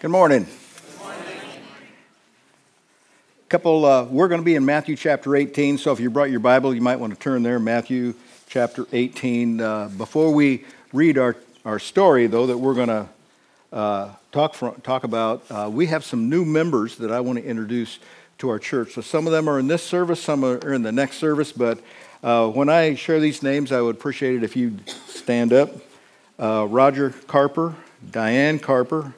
Good morning. Couple, uh, we're going to be in Matthew chapter 18. So if you brought your Bible, you might want to turn there. Matthew chapter 18. Uh, before we read our, our story, though, that we're going to uh, talk, talk about, uh, we have some new members that I want to introduce to our church. So some of them are in this service, some are in the next service. But uh, when I share these names, I would appreciate it if you'd stand up. Uh, Roger Carper, Diane Carper,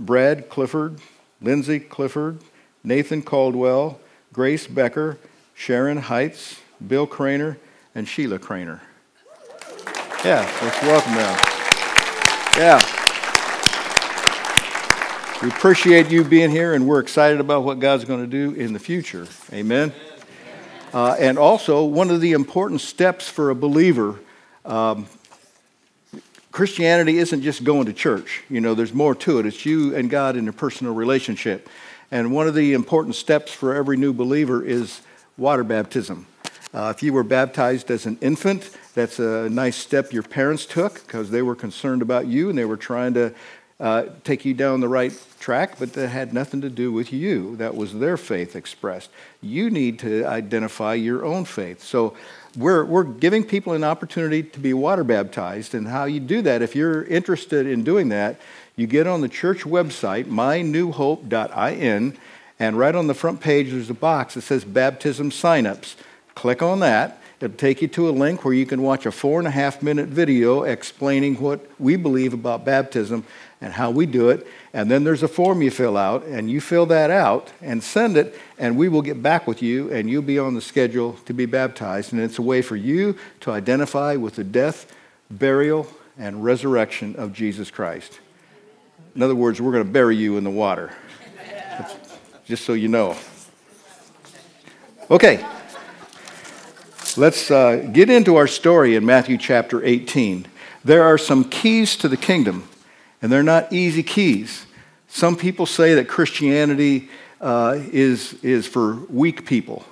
Brad Clifford, Lindsay Clifford, Nathan Caldwell, Grace Becker, Sharon Heights, Bill Craner, and Sheila Craner. Yeah, let's welcome them. Yeah. We appreciate you being here, and we're excited about what God's going to do in the future. Amen. Uh, and also, one of the important steps for a believer um, Christianity isn't just going to church. You know, there's more to it. It's you and God in a personal relationship. And one of the important steps for every new believer is water baptism. Uh, if you were baptized as an infant, that's a nice step your parents took because they were concerned about you and they were trying to uh, take you down the right track, but that had nothing to do with you. That was their faith expressed. You need to identify your own faith. So we're, we're giving people an opportunity to be water baptized. And how you do that, if you're interested in doing that, you get on the church website, mynewhope.in, and right on the front page there's a box that says baptism signups. Click on that. It'll take you to a link where you can watch a four and a half minute video explaining what we believe about baptism and how we do it. And then there's a form you fill out, and you fill that out and send it, and we will get back with you, and you'll be on the schedule to be baptized. And it's a way for you to identify with the death, burial, and resurrection of Jesus Christ. In other words, we're going to bury you in the water. just so you know. Okay. Let's uh, get into our story in Matthew chapter 18. There are some keys to the kingdom and they're not easy keys. Some people say that Christianity uh, is, is for weak people.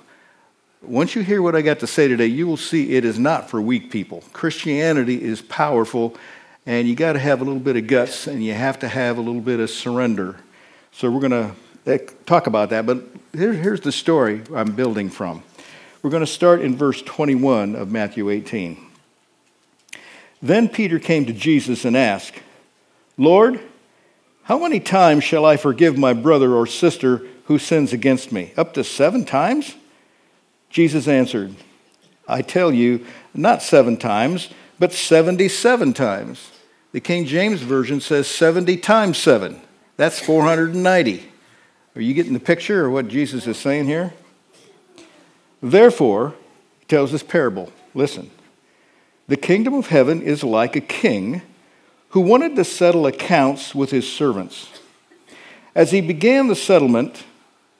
Once you hear what I got to say today, you will see it is not for weak people. Christianity is powerful, and you got to have a little bit of guts, and you have to have a little bit of surrender. So we're going to eh, talk about that, but here, here's the story I'm building from. We're going to start in verse 21 of Matthew 18. Then Peter came to Jesus and asked, Lord, how many times shall I forgive my brother or sister who sins against me? Up to seven times? Jesus answered, I tell you, not seven times, but 77 times. The King James Version says 70 times seven. That's 490. Are you getting the picture of what Jesus is saying here? Therefore, he tells this parable. Listen. The kingdom of heaven is like a king who wanted to settle accounts with his servants. As he began the settlement,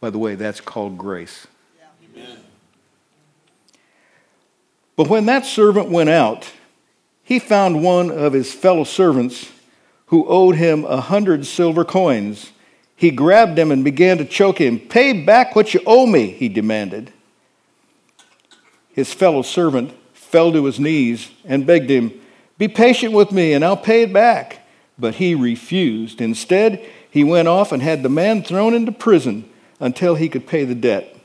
By the way, that's called grace. Yeah. But when that servant went out, he found one of his fellow servants who owed him a hundred silver coins. He grabbed him and began to choke him. Pay back what you owe me, he demanded. His fellow servant fell to his knees and begged him, be patient with me and I'll pay it back. But he refused. Instead, he went off and had the man thrown into prison until he could pay the debt.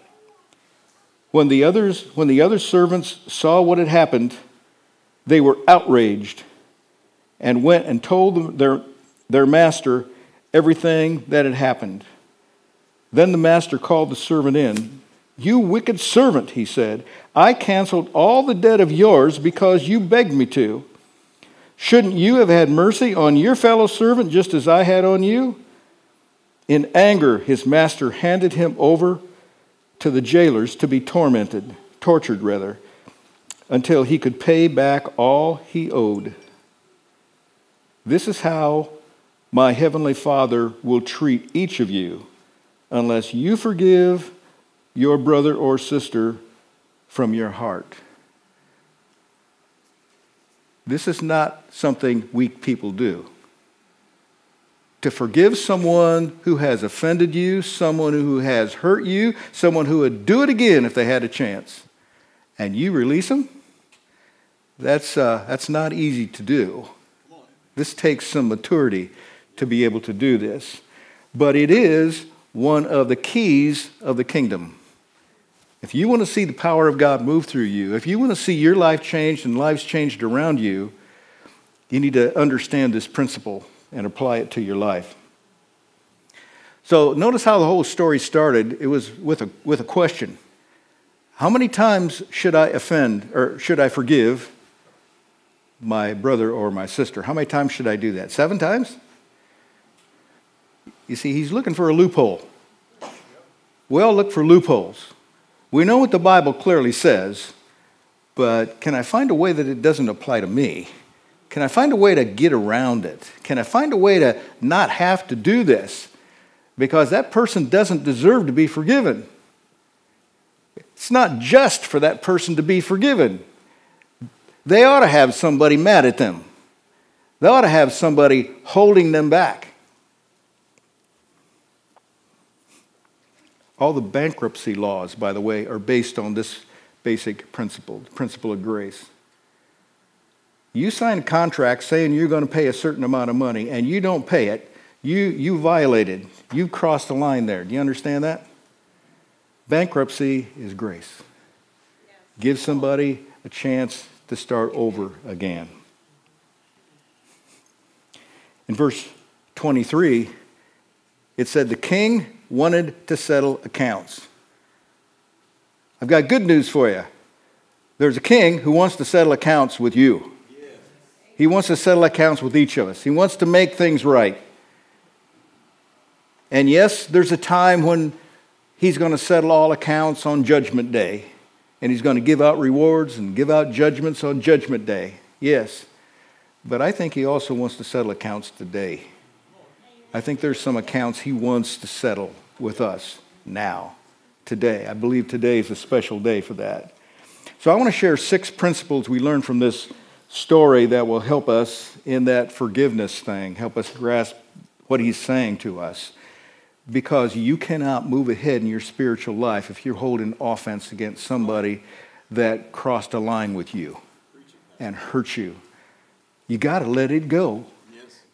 When the others, when the other servants saw what had happened, they were outraged and went and told their, their master everything that had happened. Then the master called the servant in. You wicked servant, he said, I canceled all the debt of yours because you begged me to. Shouldn't you have had mercy on your fellow servant just as I had on you? In anger, his master handed him over to the jailers to be tormented, tortured rather, until he could pay back all he owed. This is how my heavenly Father will treat each of you unless you forgive your brother or sister from your heart. This is not something weak people do. To forgive someone who has offended you, someone who has hurt you, someone who would do it again if they had a chance, and you release them, that's, uh, that's not easy to do. This takes some maturity to be able to do this. But it is one of the keys of the kingdom. If you want to see the power of God move through you, if you want to see your life changed and lives changed around you, you need to understand this principle and apply it to your life. So notice how the whole story started. It was with a, with a question How many times should I offend or should I forgive my brother or my sister? How many times should I do that? Seven times? You see, he's looking for a loophole. We all look for loopholes. We know what the Bible clearly says, but can I find a way that it doesn't apply to me? Can I find a way to get around it? Can I find a way to not have to do this? Because that person doesn't deserve to be forgiven. It's not just for that person to be forgiven. They ought to have somebody mad at them. They ought to have somebody holding them back. All the bankruptcy laws, by the way, are based on this basic principle, the principle of grace. You sign a contract saying you're going to pay a certain amount of money and you don't pay it, you, you violated. You crossed the line there. Do you understand that? Bankruptcy is grace. Give somebody a chance to start over again. In verse 23, it said, The king wanted to settle accounts. I've got good news for you. There's a king who wants to settle accounts with you. He wants to settle accounts with each of us. He wants to make things right. And yes, there's a time when he's going to settle all accounts on Judgment Day. And he's going to give out rewards and give out judgments on Judgment Day. Yes. But I think he also wants to settle accounts today. I think there's some accounts he wants to settle with us now, today. I believe today is a special day for that. So I want to share six principles we learned from this story that will help us in that forgiveness thing, help us grasp what he's saying to us. Because you cannot move ahead in your spiritual life if you're holding offense against somebody that crossed a line with you and hurt you. You got to let it go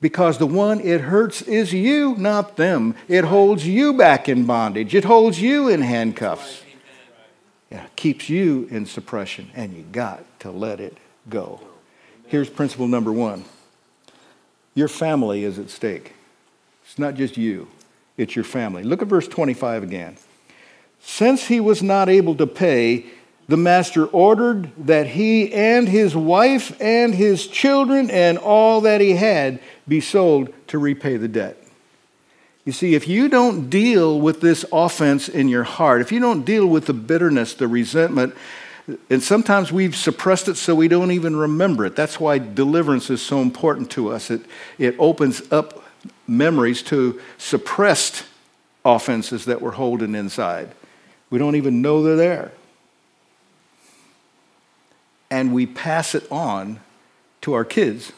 because the one it hurts is you, not them. It holds you back in bondage, it holds you in handcuffs. Yeah, keeps you in suppression, and you got to let it go. Here's principle number one your family is at stake. It's not just you, it's your family. Look at verse 25 again. Since he was not able to pay, the master ordered that he and his wife and his children and all that he had be sold to repay the debt. You see, if you don't deal with this offense in your heart, if you don't deal with the bitterness, the resentment, and sometimes we've suppressed it so we don't even remember it. That's why deliverance is so important to us. It, it opens up memories to suppressed offenses that we're holding inside. We don't even know they're there and we pass it on to our kids.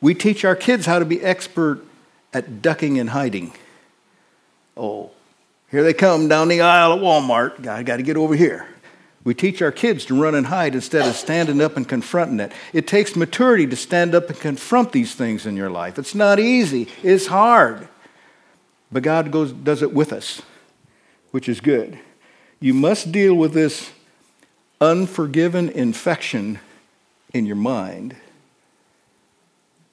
We teach our kids how to be expert at ducking and hiding. Oh, here they come down the aisle at Walmart. I got to get over here. We teach our kids to run and hide instead of standing up and confronting it. It takes maturity to stand up and confront these things in your life. It's not easy, it's hard. But God goes, does it with us, which is good. You must deal with this unforgiven infection in your mind.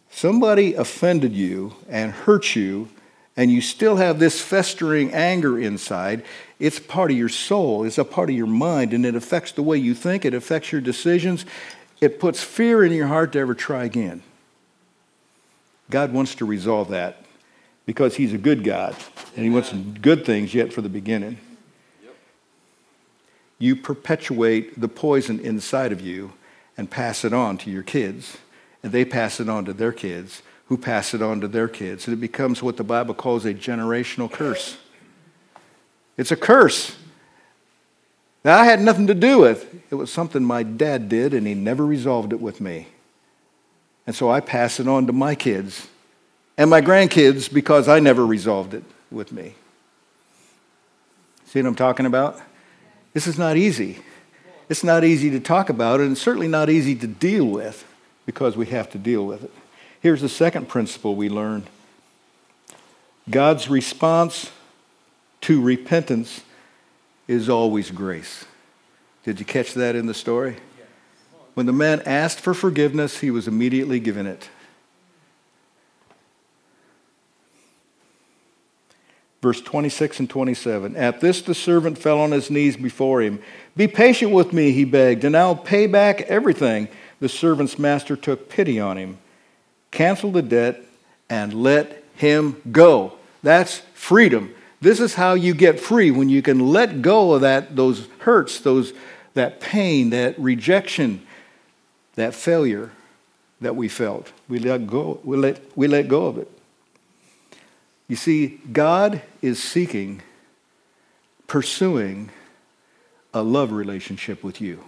Somebody offended you and hurt you, and you still have this festering anger inside. It's part of your soul, it's a part of your mind, and it affects the way you think, it affects your decisions. It puts fear in your heart to ever try again. God wants to resolve that because He's a good God, and He wants good things yet for the beginning you perpetuate the poison inside of you and pass it on to your kids. And they pass it on to their kids, who pass it on to their kids. And it becomes what the Bible calls a generational curse. It's a curse that I had nothing to do with. It was something my dad did, and he never resolved it with me. And so I pass it on to my kids and my grandkids because I never resolved it with me. See what I'm talking about? This is not easy. It's not easy to talk about, and it's certainly not easy to deal with because we have to deal with it. Here's the second principle we learned God's response to repentance is always grace. Did you catch that in the story? When the man asked for forgiveness, he was immediately given it. Verse 26 and 27. At this, the servant fell on his knees before him. Be patient with me, he begged, and I'll pay back everything. The servant's master took pity on him, canceled the debt, and let him go. That's freedom. This is how you get free when you can let go of that, those hurts, those, that pain, that rejection, that failure that we felt. We let go, we let, we let go of it. You see, God is seeking, pursuing a love relationship with you.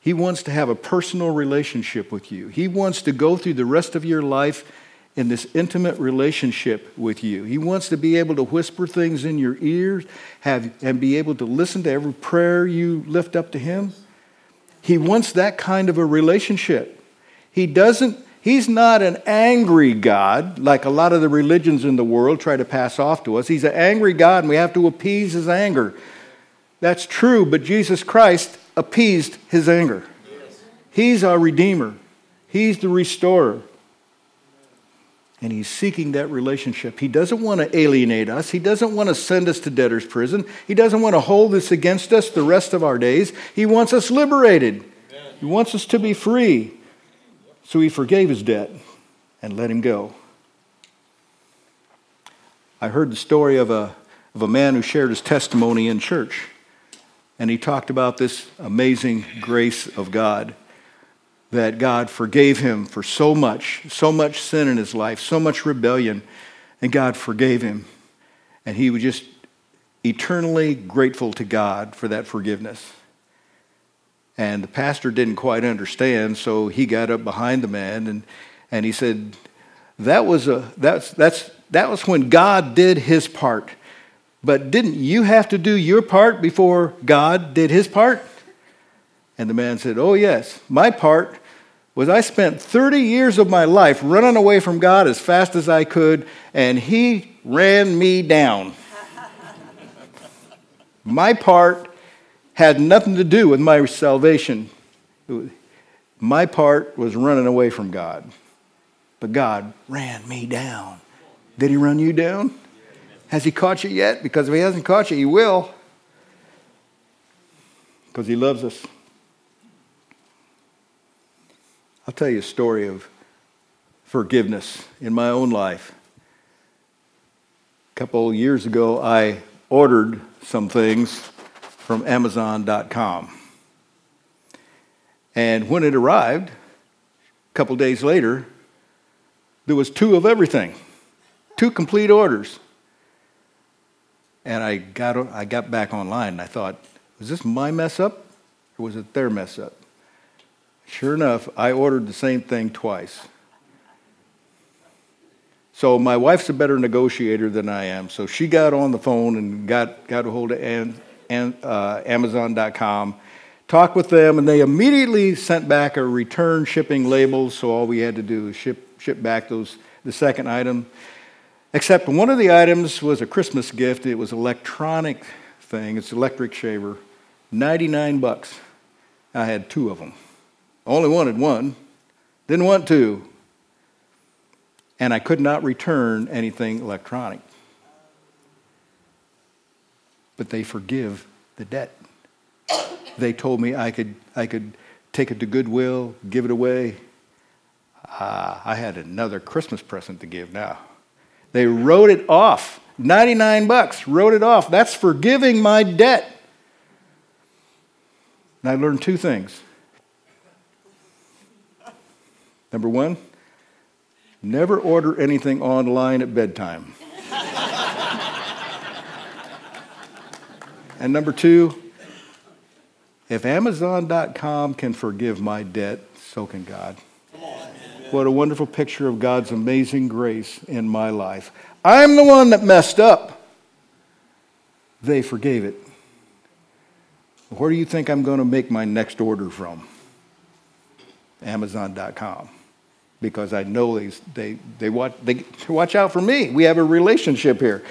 He wants to have a personal relationship with you. He wants to go through the rest of your life in this intimate relationship with you. He wants to be able to whisper things in your ears have, and be able to listen to every prayer you lift up to Him. He wants that kind of a relationship. He doesn't He's not an angry God like a lot of the religions in the world try to pass off to us. He's an angry God and we have to appease his anger. That's true, but Jesus Christ appeased his anger. He's our Redeemer, He's the restorer. And he's seeking that relationship. He doesn't want to alienate us. He doesn't want to send us to debtor's prison. He doesn't want to hold this against us the rest of our days. He wants us liberated. He wants us to be free. So he forgave his debt and let him go. I heard the story of a, of a man who shared his testimony in church. And he talked about this amazing grace of God that God forgave him for so much, so much sin in his life, so much rebellion, and God forgave him. And he was just eternally grateful to God for that forgiveness. And the pastor didn't quite understand, so he got up behind the man and, and he said, that was, a, that's, that's, that was when God did his part. But didn't you have to do your part before God did his part? And the man said, Oh, yes. My part was I spent 30 years of my life running away from God as fast as I could, and he ran me down. my part had nothing to do with my salvation. My part was running away from God. But God ran me down. Did he run you down? Has he caught you yet? Because if he hasn't caught you, he will. Because he loves us. I'll tell you a story of forgiveness in my own life. A couple years ago, I ordered some things from Amazon.com. And when it arrived, a couple days later, there was two of everything, two complete orders. And I got, I got back online and I thought, was this my mess up or was it their mess up? Sure enough, I ordered the same thing twice. So my wife's a better negotiator than I am. So she got on the phone and got, got a hold of and, uh, Amazon.com, talked with them, and they immediately sent back a return shipping label. So all we had to do was ship, ship back those, the second item. Except one of the items was a Christmas gift. It was electronic thing. It's electric shaver, 99 bucks. I had two of them. Only wanted one, didn't want two. And I could not return anything electronic but they forgive the debt. They told me I could, I could take it to Goodwill, give it away. Uh, I had another Christmas present to give now. They wrote it off. 99 bucks, wrote it off. That's forgiving my debt. And I learned two things. Number one, Never order anything online at bedtime. and number two, if Amazon.com can forgive my debt, so can God. What a wonderful picture of God's amazing grace in my life. I'm the one that messed up. They forgave it. Where do you think I'm going to make my next order from? Amazon.com. Because I know they, they, they, watch, they watch out for me. We have a relationship here.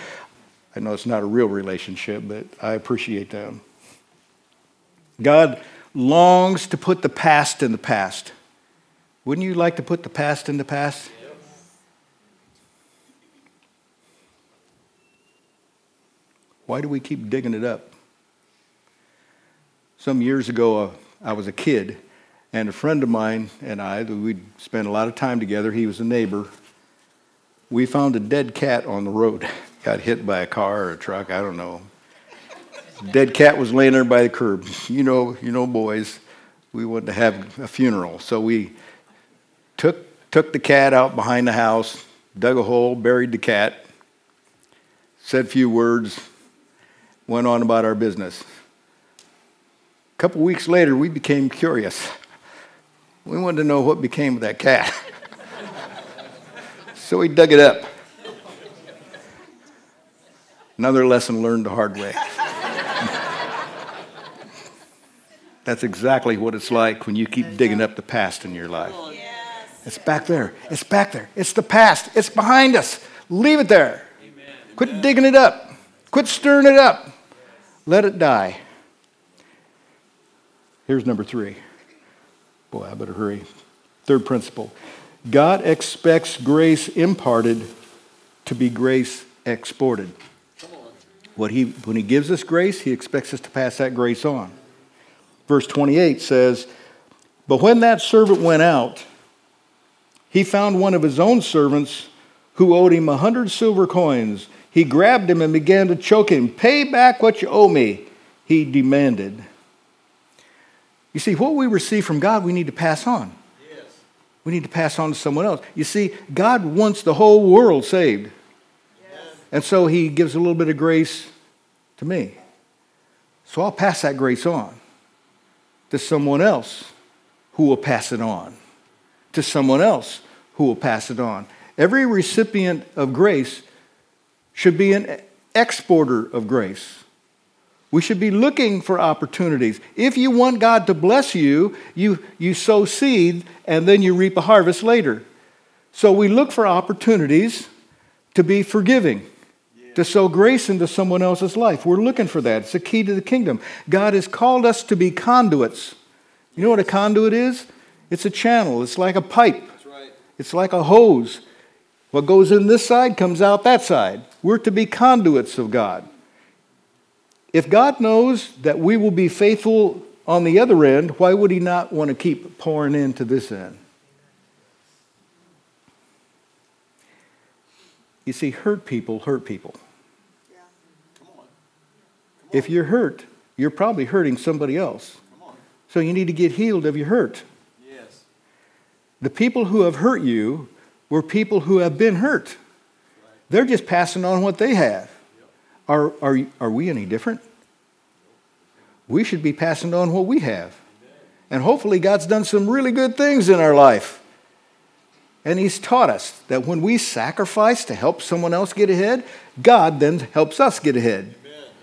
I know it's not a real relationship, but I appreciate them. God longs to put the past in the past. Wouldn't you like to put the past in the past? Why do we keep digging it up? Some years ago, uh, I was a kid, and a friend of mine and I, we'd spent a lot of time together, he was a neighbor. We found a dead cat on the road. Got hit by a car or a truck, I don't know. Dead cat was laying there by the curb. You know, you know, boys, we wanted to have a funeral. So we took, took the cat out behind the house, dug a hole, buried the cat, said a few words, went on about our business. A couple weeks later, we became curious. We wanted to know what became of that cat. so we dug it up. Another lesson learned the hard way. That's exactly what it's like when you keep digging up the past in your life. It's back there. It's back there. It's the past. It's behind us. Leave it there. Quit digging it up. Quit stirring it up. Let it die. Here's number three. Boy, I better hurry. Third principle God expects grace imparted to be grace exported. What he, when he gives us grace, he expects us to pass that grace on. Verse 28 says, But when that servant went out, he found one of his own servants who owed him a hundred silver coins. He grabbed him and began to choke him. Pay back what you owe me, he demanded. You see, what we receive from God, we need to pass on. Yes. We need to pass on to someone else. You see, God wants the whole world saved. Yes. And so he gives a little bit of grace to me. So I'll pass that grace on to someone else who will pass it on, to someone else who will pass it on. Every recipient of grace should be an exporter of grace. We should be looking for opportunities. If you want God to bless you, you, you sow seed and then you reap a harvest later. So we look for opportunities to be forgiving, to sow grace into someone else's life. We're looking for that. It's a key to the kingdom. God has called us to be conduits. You know what a conduit is? It's a channel, it's like a pipe, right. it's like a hose. What goes in this side comes out that side. We're to be conduits of God. If God knows that we will be faithful on the other end, why would He not want to keep pouring into this end? You see, hurt people hurt people. If you're hurt, you're probably hurting somebody else. So you need to get healed of your hurt. The people who have hurt you were people who have been hurt. They're just passing on what they have. Are, are, are we any different? We should be passing on what we have. And hopefully, God's done some really good things in our life. And He's taught us that when we sacrifice to help someone else get ahead, God then helps us get ahead.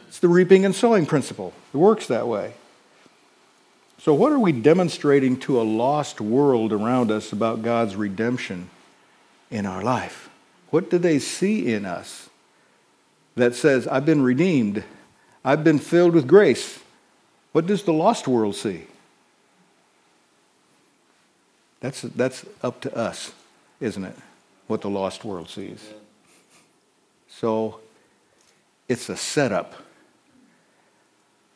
It's the reaping and sowing principle. It works that way. So, what are we demonstrating to a lost world around us about God's redemption in our life? What do they see in us? That says, I've been redeemed, I've been filled with grace. What does the lost world see? That's, that's up to us, isn't it? What the lost world sees. So it's a setup.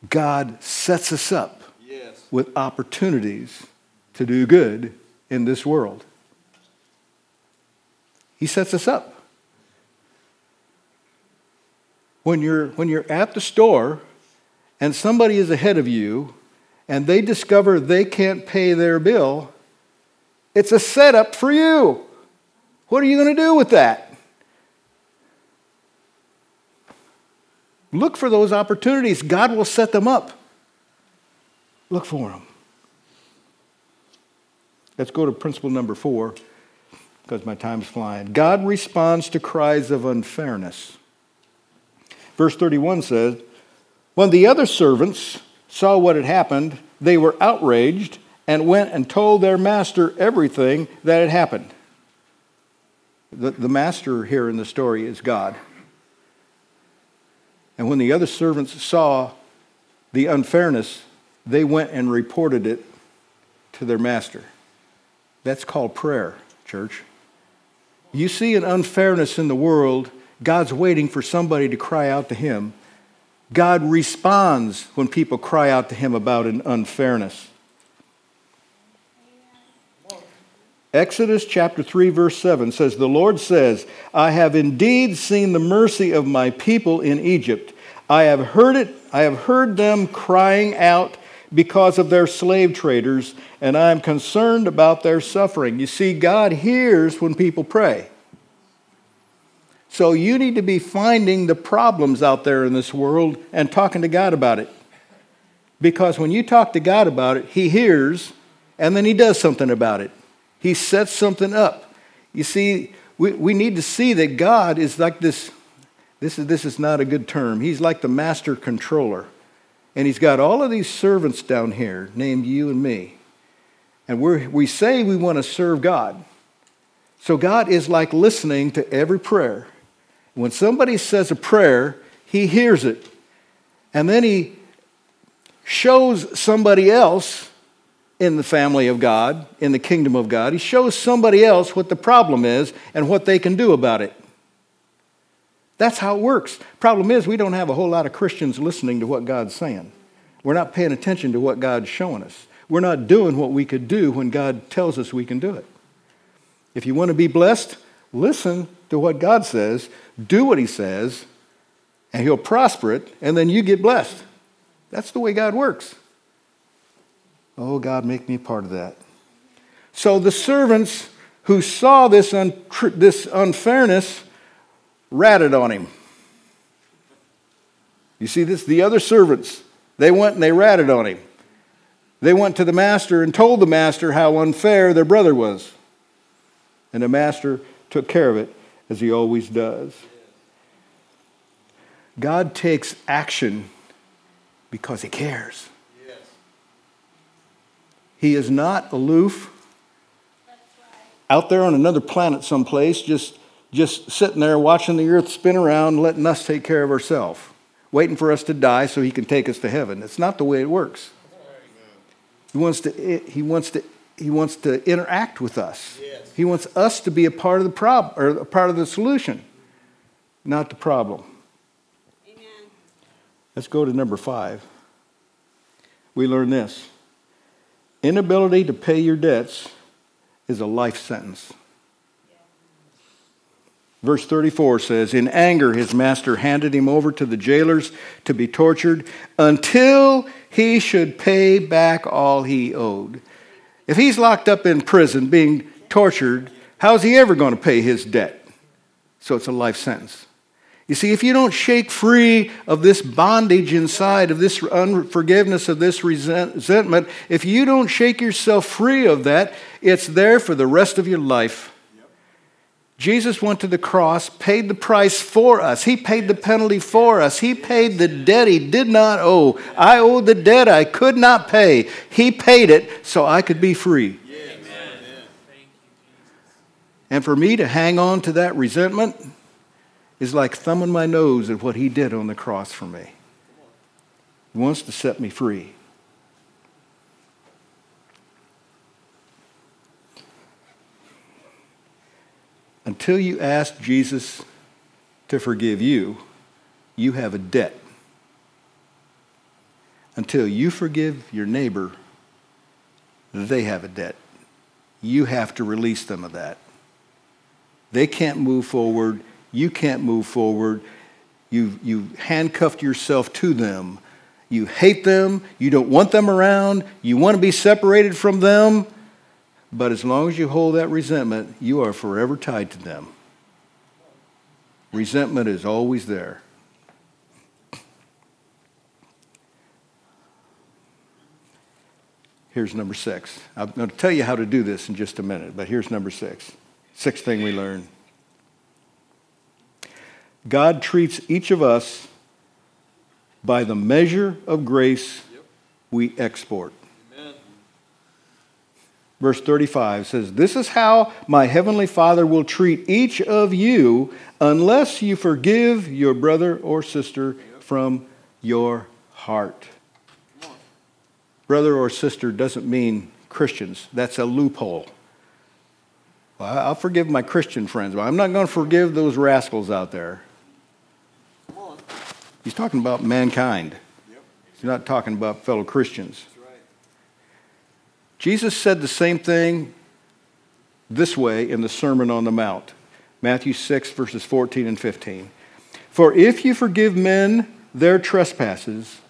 God sets us up yes. with opportunities to do good in this world. He sets us up. When you're, when you're at the store and somebody is ahead of you and they discover they can't pay their bill, it's a setup for you. What are you going to do with that? Look for those opportunities. God will set them up. Look for them. Let's go to principle number four because my time's flying. God responds to cries of unfairness. Verse 31 says, When the other servants saw what had happened, they were outraged and went and told their master everything that had happened. The, the master here in the story is God. And when the other servants saw the unfairness, they went and reported it to their master. That's called prayer, church. You see an unfairness in the world, God's waiting for somebody to cry out to Him. God responds when people cry out to Him about an unfairness. Exodus chapter 3, verse 7 says, The Lord says, I have indeed seen the mercy of my people in Egypt. I have heard it, I have heard them crying out because of their slave traders, and I am concerned about their suffering. You see, God hears when people pray. So you need to be finding the problems out there in this world and talking to God about it. Because when you talk to God about it, He hears and then He does something about it. He sets something up. You see, we, we need to see that God is like this. This is, this is not a good term. He's like the master controller. And he's got all of these servants down here named you and me. And we we say we want to serve God. So God is like listening to every prayer. When somebody says a prayer, he hears it. And then he shows somebody else in the family of God, in the kingdom of God. He shows somebody else what the problem is and what they can do about it. That's how it works. Problem is, we don't have a whole lot of Christians listening to what God's saying. We're not paying attention to what God's showing us. We're not doing what we could do when God tells us we can do it. If you want to be blessed, listen to what God says, do what He says, and He'll prosper it, and then you get blessed. That's the way God works. Oh, God, make me part of that. So the servants who saw this, un- this unfairness ratted on him. You see this? The other servants, they went and they ratted on him. They went to the master and told the master how unfair their brother was. And the master took care of it, as he always does. God takes action because he cares. He is not aloof, out there on another planet someplace, just, just sitting there watching the earth spin around, letting us take care of ourselves, waiting for us to die so he can take us to heaven. It's not the way it works. He wants to, he wants to, he wants to interact with us. Yes. He wants us to be a part of the problem or a part of the solution, not the problem. Amen. Let's go to number five. We learn this inability to pay your debts is a life sentence. Verse 34 says, In anger, his master handed him over to the jailers to be tortured until he should pay back all he owed. If he's locked up in prison being tortured, how's he ever going to pay his debt? So it's a life sentence. You see, if you don't shake free of this bondage inside, of this unforgiveness, of this resentment, if you don't shake yourself free of that, it's there for the rest of your life. Jesus went to the cross, paid the price for us. He paid the penalty for us. He paid the debt he did not owe. I owed the debt I could not pay. He paid it so I could be free. And for me to hang on to that resentment, is like thumbing my nose at what he did on the cross for me. He wants to set me free. Until you ask Jesus to forgive you, you have a debt. Until you forgive your neighbor, they have a debt. You have to release them of that. They can't move forward you can't move forward. You've, you handcuffed yourself to them. You hate them. You don't want them around. You want to be separated from them. But as long as you hold that resentment, you are forever tied to them. Resentment is always there. Here's number six. I'm going to tell you how to do this in just a minute, but here's number six. Sixth thing we learn God treats each of us by the measure of grace we export. Verse 35 says, This is how my heavenly Father will treat each of you unless you forgive your brother or sister from your heart brother or sister doesn't mean Christians. That's a loophole. Well, I'll forgive my Christian friends, but I'm not going to forgive those rascals out there. He's talking about mankind. He's not talking about fellow Christians. Jesus said the same thing this way in the Sermon on the Mount Matthew 6, verses 14 and 15. For if you forgive men their trespasses,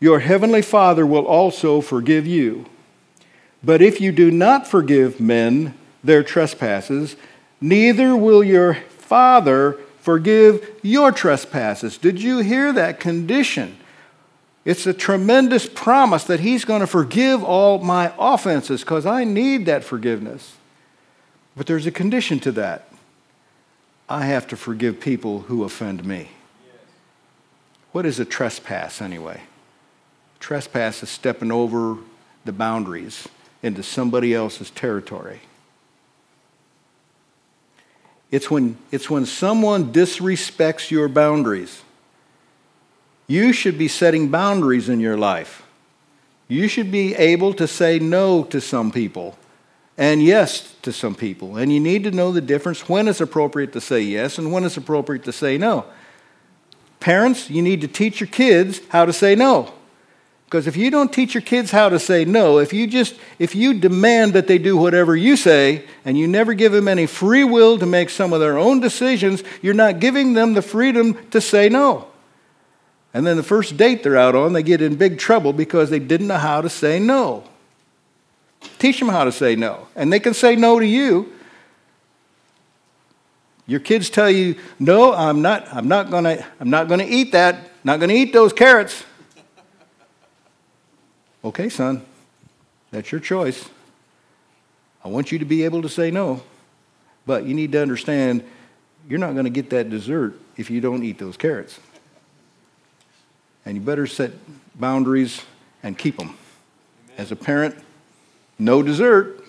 your heavenly Father will also forgive you. But if you do not forgive men their trespasses, neither will your Father forgive your trespasses. Did you hear that condition? It's a tremendous promise that He's going to forgive all my offenses because I need that forgiveness. But there's a condition to that. I have to forgive people who offend me. What is a trespass, anyway? Trespass is stepping over the boundaries into somebody else's territory. It's when, it's when someone disrespects your boundaries. You should be setting boundaries in your life. You should be able to say no to some people and yes to some people. And you need to know the difference when it's appropriate to say yes and when it's appropriate to say no. Parents, you need to teach your kids how to say no. Because if you don't teach your kids how to say no, if you just if you demand that they do whatever you say and you never give them any free will to make some of their own decisions, you're not giving them the freedom to say no. And then the first date they're out on, they get in big trouble because they didn't know how to say no. Teach them how to say no. And they can say no to you. Your kids tell you, "No, I'm not I'm not going to I'm not going to eat that. Not going to eat those carrots." Okay, son, that's your choice. I want you to be able to say no, but you need to understand you're not going to get that dessert if you don't eat those carrots. And you better set boundaries and keep them. As a parent, no dessert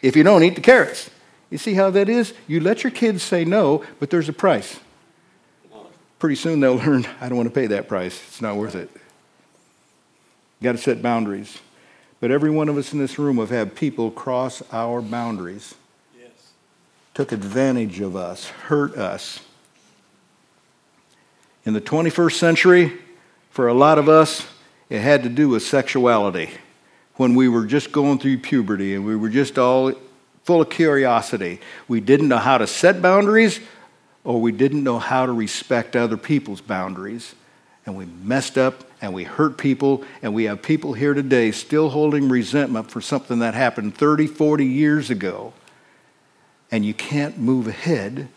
if you don't eat the carrots. You see how that is? You let your kids say no, but there's a price. Pretty soon they'll learn, I don't want to pay that price. It's not worth it. You got to set boundaries. But every one of us in this room have had people cross our boundaries, yes. took advantage of us, hurt us. In the 21st century, for a lot of us, it had to do with sexuality. When we were just going through puberty and we were just all full of curiosity, we didn't know how to set boundaries or we didn't know how to respect other people's boundaries and we messed up and we hurt people, and we have people here today still holding resentment for something that happened 30, 40 years ago. And you can't move ahead,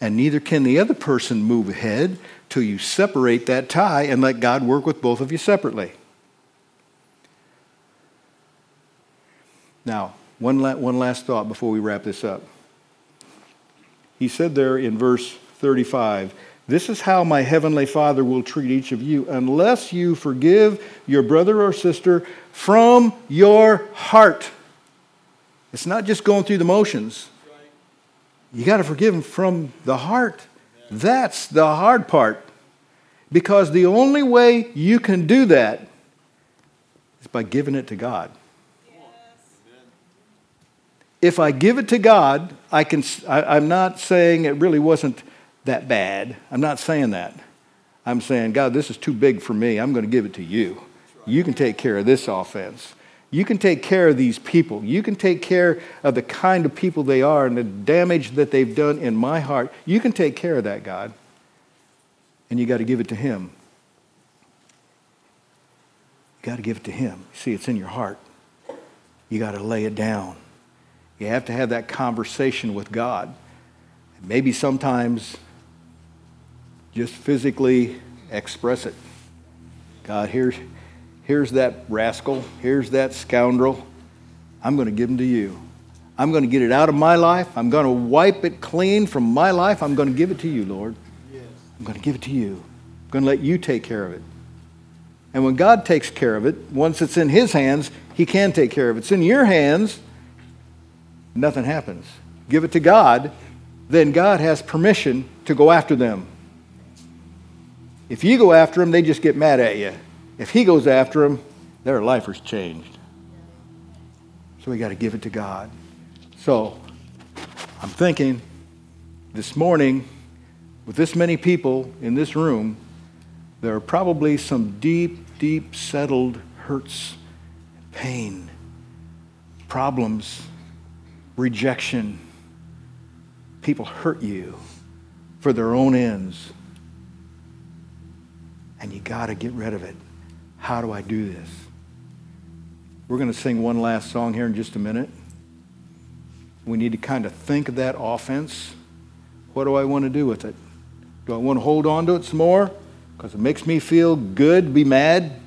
and neither can the other person move ahead till you separate that tie and let God work with both of you separately. Now, one, la- one last thought before we wrap this up. He said there in verse 35 this is how my heavenly Father will treat each of you unless you forgive your brother or sister from your heart. It's not just going through the motions. You got to forgive them from the heart. That's the hard part. Because the only way you can do that is by giving it to God. If I give it to God, I can, I, am not saying it really wasn't that bad. I'm not saying that. I'm saying, God, this is too big for me. I'm going to give it to you. You can take care of this offense. You can take care of these people. You can take care of the kind of people they are and the damage that they've done in my heart. You can take care of that, God. And you got to give it to Him. You got to give it to Him. See, it's in your heart. You got to lay it down. You have to have that conversation with God. Maybe sometimes just physically express it. God, here's, here's that rascal. Here's that scoundrel. I'm going to give him to you. I'm going to get it out of my life. I'm going to wipe it clean from my life. I'm going to give it to you, Lord. Yes. I'm going to give it to you. I'm going to let you take care of it. And when God takes care of it, once it's in His hands, He can take care of it. It's in your hands, nothing happens. Give it to God, then God has permission to go after them. If you go after them, they just get mad at you. If He goes after them, their life is changed. So we got to give it to God. So I'm thinking this morning, with this many people in this room, there are probably some deep, deep settled hurts, pain, problems, rejection. People hurt you for their own ends. And you got to get rid of it. How do I do this? We're going to sing one last song here in just a minute. We need to kind of think of that offense. What do I want to do with it? Do I want to hold on to it some more? because it makes me feel good be mad,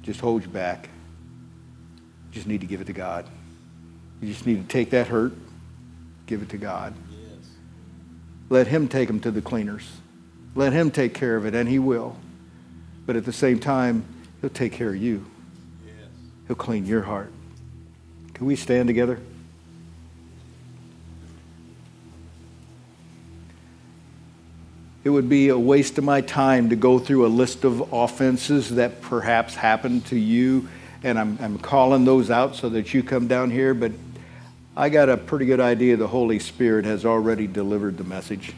just hold you back. You just need to give it to God. You just need to take that hurt, give it to God. Yes. Let Him take them to the cleaners. Let Him take care of it, and He will. But at the same time, He'll take care of you. Yes. He'll clean your heart. Can we stand together? It would be a waste of my time to go through a list of offenses that perhaps happened to you, and I'm, I'm calling those out so that you come down here. But I got a pretty good idea the Holy Spirit has already delivered the message.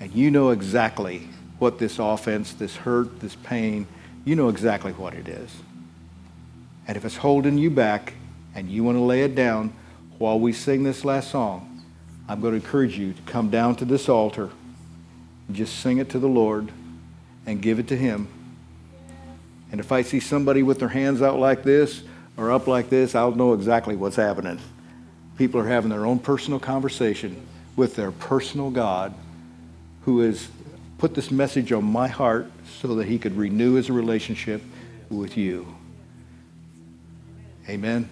And you know exactly what this offense, this hurt, this pain, you know exactly what it is. And if it's holding you back and you want to lay it down while we sing this last song, I'm going to encourage you to come down to this altar just sing it to the Lord and give it to Him. And if I see somebody with their hands out like this or up like this, I'll know exactly what's happening. People are having their own personal conversation with their personal God who has put this message on my heart so that he could renew his relationship with you. Amen.